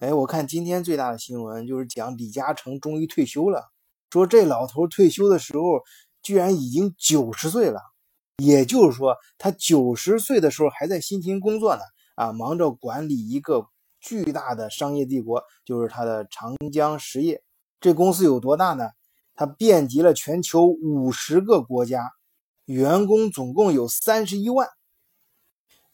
哎，我看今天最大的新闻就是讲李嘉诚终于退休了，说这老头退休的时候居然已经九十岁了，也就是说他九十岁的时候还在辛勤工作呢，啊，忙着管理一个巨大的商业帝国，就是他的长江实业。这公司有多大呢？它遍及了全球五十个国家，员工总共有三十一万。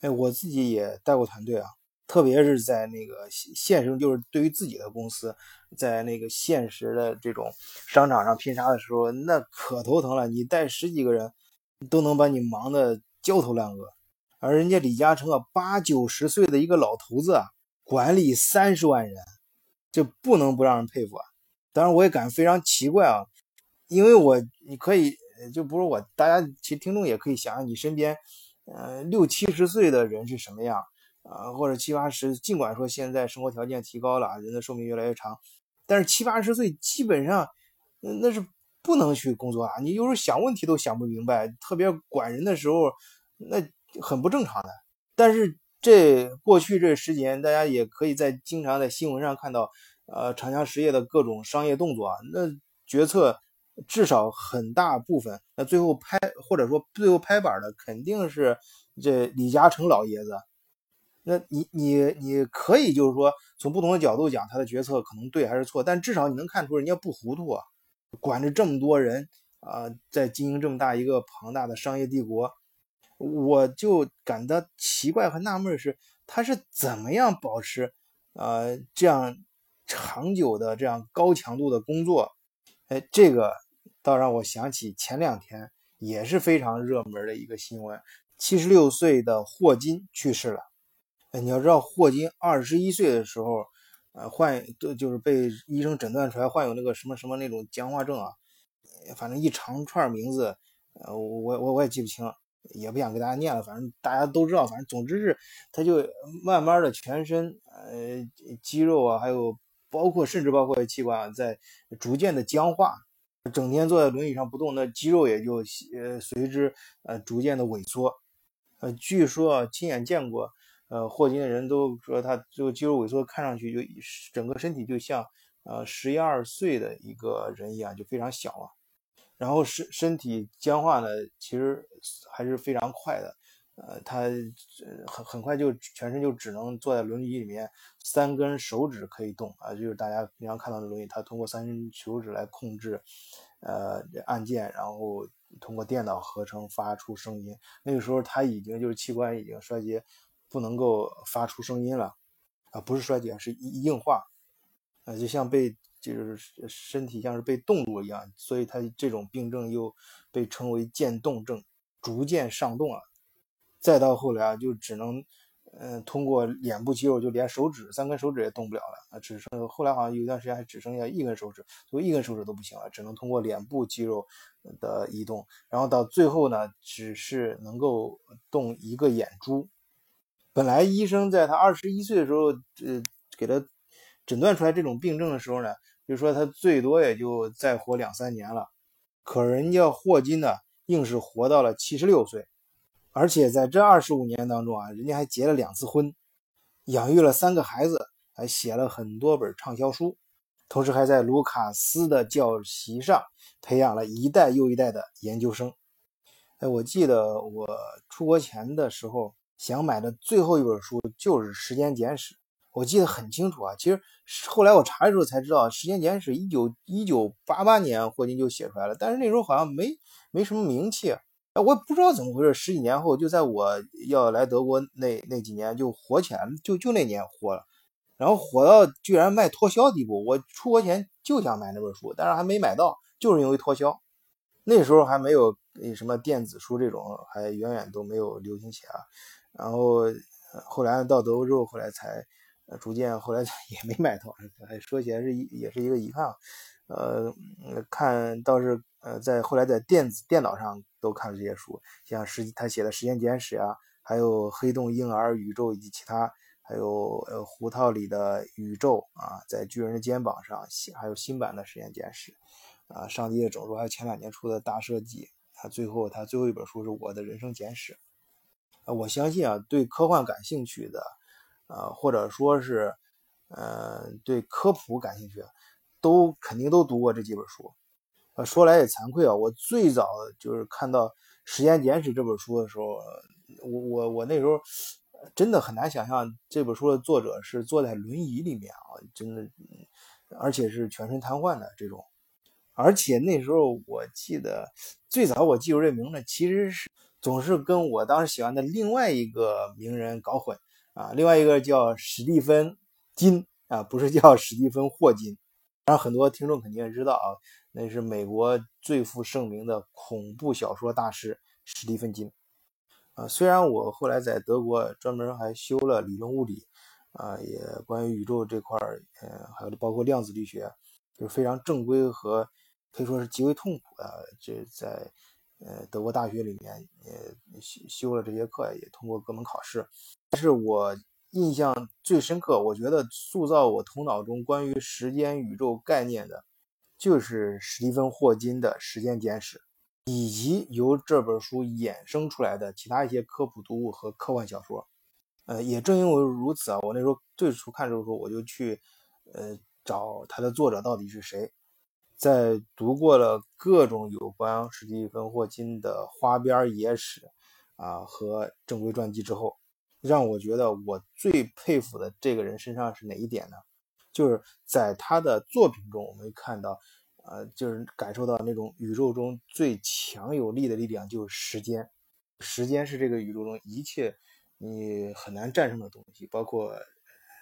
哎，我自己也带过团队啊。特别是在那个现实，就是对于自己的公司，在那个现实的这种商场上拼杀的时候，那可头疼了。你带十几个人，都能把你忙得焦头烂额。而人家李嘉诚啊，八九十岁的一个老头子啊，管理三十万人，这不能不让人佩服啊。当然，我也感觉非常奇怪啊，因为我你可以就不是我，大家其实听众也可以想想，你身边呃六七十岁的人是什么样。啊，或者七八十，尽管说现在生活条件提高了，人的寿命越来越长，但是七八十岁基本上，那那是不能去工作啊！你有时候想问题都想不明白，特别管人的时候，那很不正常的。但是这过去这十几年，大家也可以在经常在新闻上看到，呃，长江实业的各种商业动作啊，那决策至少很大部分，那最后拍或者说最后拍板的肯定是这李嘉诚老爷子。那你你你可以就是说从不同的角度讲他的决策可能对还是错，但至少你能看出人家不糊涂啊，管着这么多人啊，在经营这么大一个庞大的商业帝国，我就感到奇怪和纳闷是他是怎么样保持呃这样长久的这样高强度的工作？哎，这个倒让我想起前两天也是非常热门的一个新闻，七十六岁的霍金去世了。你要知道，霍金二十一岁的时候，呃，患就是被医生诊断出来患有那个什么什么那种僵化症啊，反正一长串名字，呃，我我我也记不清，也不想给大家念了，反正大家都知道，反正总之是他就慢慢的全身呃肌肉啊，还有包括甚至包括器官啊，在逐渐的僵化，整天坐在轮椅上不动，那肌肉也就呃随之呃逐渐的萎缩，呃，据说亲眼见过。呃，霍金的人都说他这个肌肉萎缩，看上去就整个身体就像呃十一二岁的一个人一样，就非常小了。然后身身体僵化呢，其实还是非常快的。呃，他很很快就全身就只能坐在轮椅里面，三根手指可以动啊，就是大家平常看到的轮椅，他通过三根手指来控制呃按键，然后通过电脑合成发出声音。那个时候他已经就是器官已经衰竭。不能够发出声音了，啊，不是衰竭，是硬化，啊，就像被就是身体像是被冻住一样，所以他这种病症又被称为渐冻症，逐渐上冻了。再到后来啊，就只能嗯通过脸部肌肉，就连手指三根手指也动不了了啊，只剩后来好像有一段时间还只剩下一根手指，所以一根手指都不行了，只能通过脸部肌肉的移动，然后到最后呢，只是能够动一个眼珠。本来医生在他二十一岁的时候，呃，给他诊断出来这种病症的时候呢，就说他最多也就再活两三年了。可人家霍金呢，硬是活到了七十六岁，而且在这二十五年当中啊，人家还结了两次婚，养育了三个孩子，还写了很多本畅销书，同时还在卢卡斯的教习上培养了一代又一代的研究生。哎，我记得我出国前的时候。想买的最后一本书就是《时间简史》，我记得很清楚啊。其实后来我查的时候才知道，《时间简史》一九一九八八年霍金就写出来了，但是那时候好像没没什么名气。哎，我也不知道怎么回事，十几年后就在我要来德国那那几年就火起来了，就就那年火了，然后火到居然卖脱销地步。我出国前就想买那本书，但是还没买到，就是因为脱销。那时候还没有什么电子书这种，还远远都没有流行起来。然后后来到德国之后，后来才逐渐，后来 也没买到。说起来是也是一个遗憾。呃，看倒是呃，在后来在电子电脑上都看了这些书，像时他写的《时间简史》呀，还有《黑洞婴儿宇宙》以及其他，还有呃《胡桃里的宇宙》啊，在巨人的肩膀上，还有新版的《时间简史》啊，《上帝的种族》，还有前两年出的大设计。他最后他最后一本书是我的人生简史。我相信啊，对科幻感兴趣的，呃，或者说是，呃，对科普感兴趣的，都肯定都读过这几本书。呃，说来也惭愧啊，我最早就是看到《时间简史》这本书的时候，我我我那时候真的很难想象这本书的作者是坐在轮椅里面啊，真的，而且是全身瘫痪的这种。而且那时候我记得最早我记住这名字，其实是总是跟我当时喜欢的另外一个名人搞混啊，另外一个叫史蒂芬金啊，不是叫史蒂芬霍金。当然很多听众肯定也知道啊，那是美国最负盛名的恐怖小说大师史蒂芬金啊。虽然我后来在德国专门还修了理论物理啊，也关于宇宙这块儿，呃，还有包括量子力学，就是非常正规和。可以说是极为痛苦的，这在呃德国大学里面，呃修修了这些课，也通过各门考试。但是我印象最深刻，我觉得塑造我头脑中关于时间宇宙概念的，就是史蒂芬霍金的《时间简史》，以及由这本书衍生出来的其他一些科普读物和科幻小说。呃，也正因为如此啊，我那时候最初看这本书，我就去呃找它的作者到底是谁。在读过了各种有关史蒂芬·霍金的花边野史啊和正规传记之后，让我觉得我最佩服的这个人身上是哪一点呢？就是在他的作品中，我们看到，呃，就是感受到那种宇宙中最强有力的力量，就是时间。时间是这个宇宙中一切你很难战胜的东西，包括。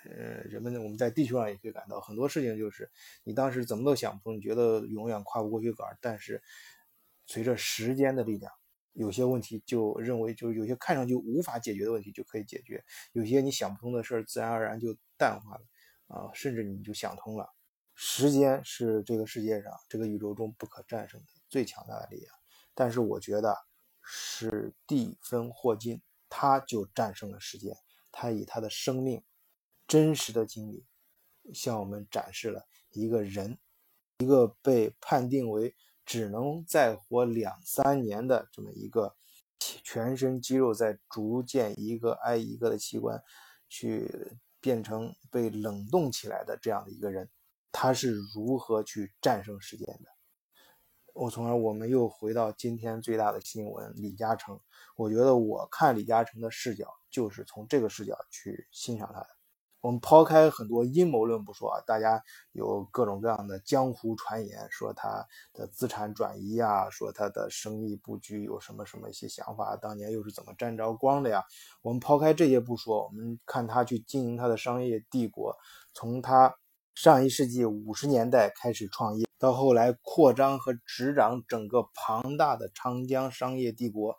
呃，人们，我们在地球上也可以感到很多事情，就是你当时怎么都想不通，你觉得永远跨不过去杆但是随着时间的力量，有些问题就认为就是有些看上去无法解决的问题就可以解决，有些你想不通的事儿自然而然就淡化了啊，甚至你就想通了。时间是这个世界上这个宇宙中不可战胜的最强大的力量，但是我觉得史蒂芬霍金他就战胜了时间，他以他的生命。真实的经历向我们展示了一个人，一个被判定为只能再活两三年的这么一个全身肌肉在逐渐一个挨一个的器官去变成被冷冻起来的这样的一个人，他是如何去战胜时间的？我从而我们又回到今天最大的新闻李嘉诚，我觉得我看李嘉诚的视角就是从这个视角去欣赏他的。我们抛开很多阴谋论不说啊，大家有各种各样的江湖传言，说他的资产转移啊，说他的生意布局有什么什么一些想法，当年又是怎么沾着光的呀？我们抛开这些不说，我们看他去经营他的商业帝国，从他上一世纪五十年代开始创业，到后来扩张和执掌整个庞大的长江商业帝国。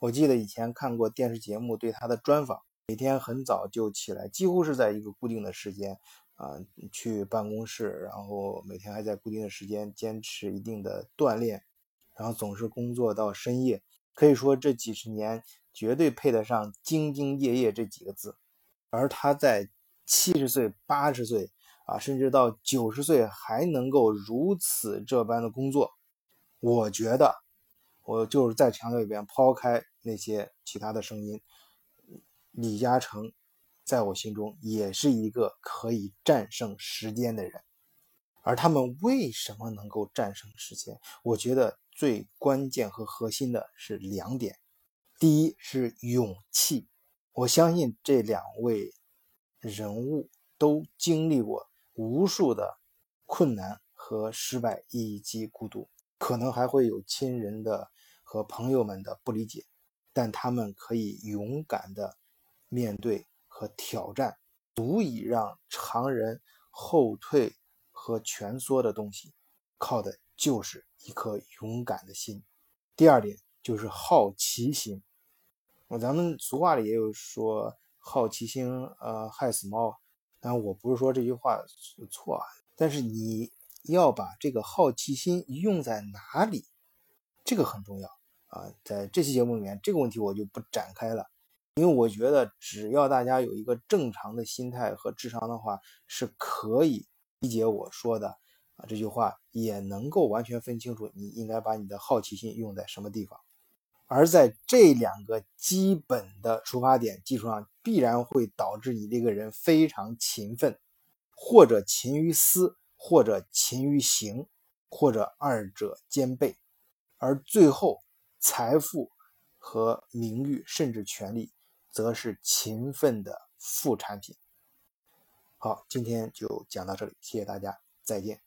我记得以前看过电视节目对他的专访。每天很早就起来，几乎是在一个固定的时间啊去办公室，然后每天还在固定的时间坚持一定的锻炼，然后总是工作到深夜。可以说这几十年绝对配得上“兢兢业业”这几个字。而他在七十岁、八十岁啊，甚至到九十岁还能够如此这般的工作，我觉得，我就是再强调一遍，抛开那些其他的声音。李嘉诚，在我心中也是一个可以战胜时间的人，而他们为什么能够战胜时间？我觉得最关键和核心的是两点：第一是勇气，我相信这两位人物都经历过无数的困难和失败，以及孤独，可能还会有亲人的和朋友们的不理解，但他们可以勇敢的。面对和挑战，足以让常人后退和蜷缩的东西，靠的就是一颗勇敢的心。第二点就是好奇心。咱们俗话里也有说“好奇心，呃，害死猫”。但我不是说这句话错啊，但是你要把这个好奇心用在哪里，这个很重要啊。在这期节目里面，这个问题我就不展开了。因为我觉得，只要大家有一个正常的心态和智商的话，是可以理解我说的啊这句话，也能够完全分清楚你应该把你的好奇心用在什么地方。而在这两个基本的出发点基础上，必然会导致你这个人非常勤奋，或者勤于思，或者勤于行，或者二者兼备，而最后财富和名誉甚至权力，则是勤奋的副产品。好，今天就讲到这里，谢谢大家，再见。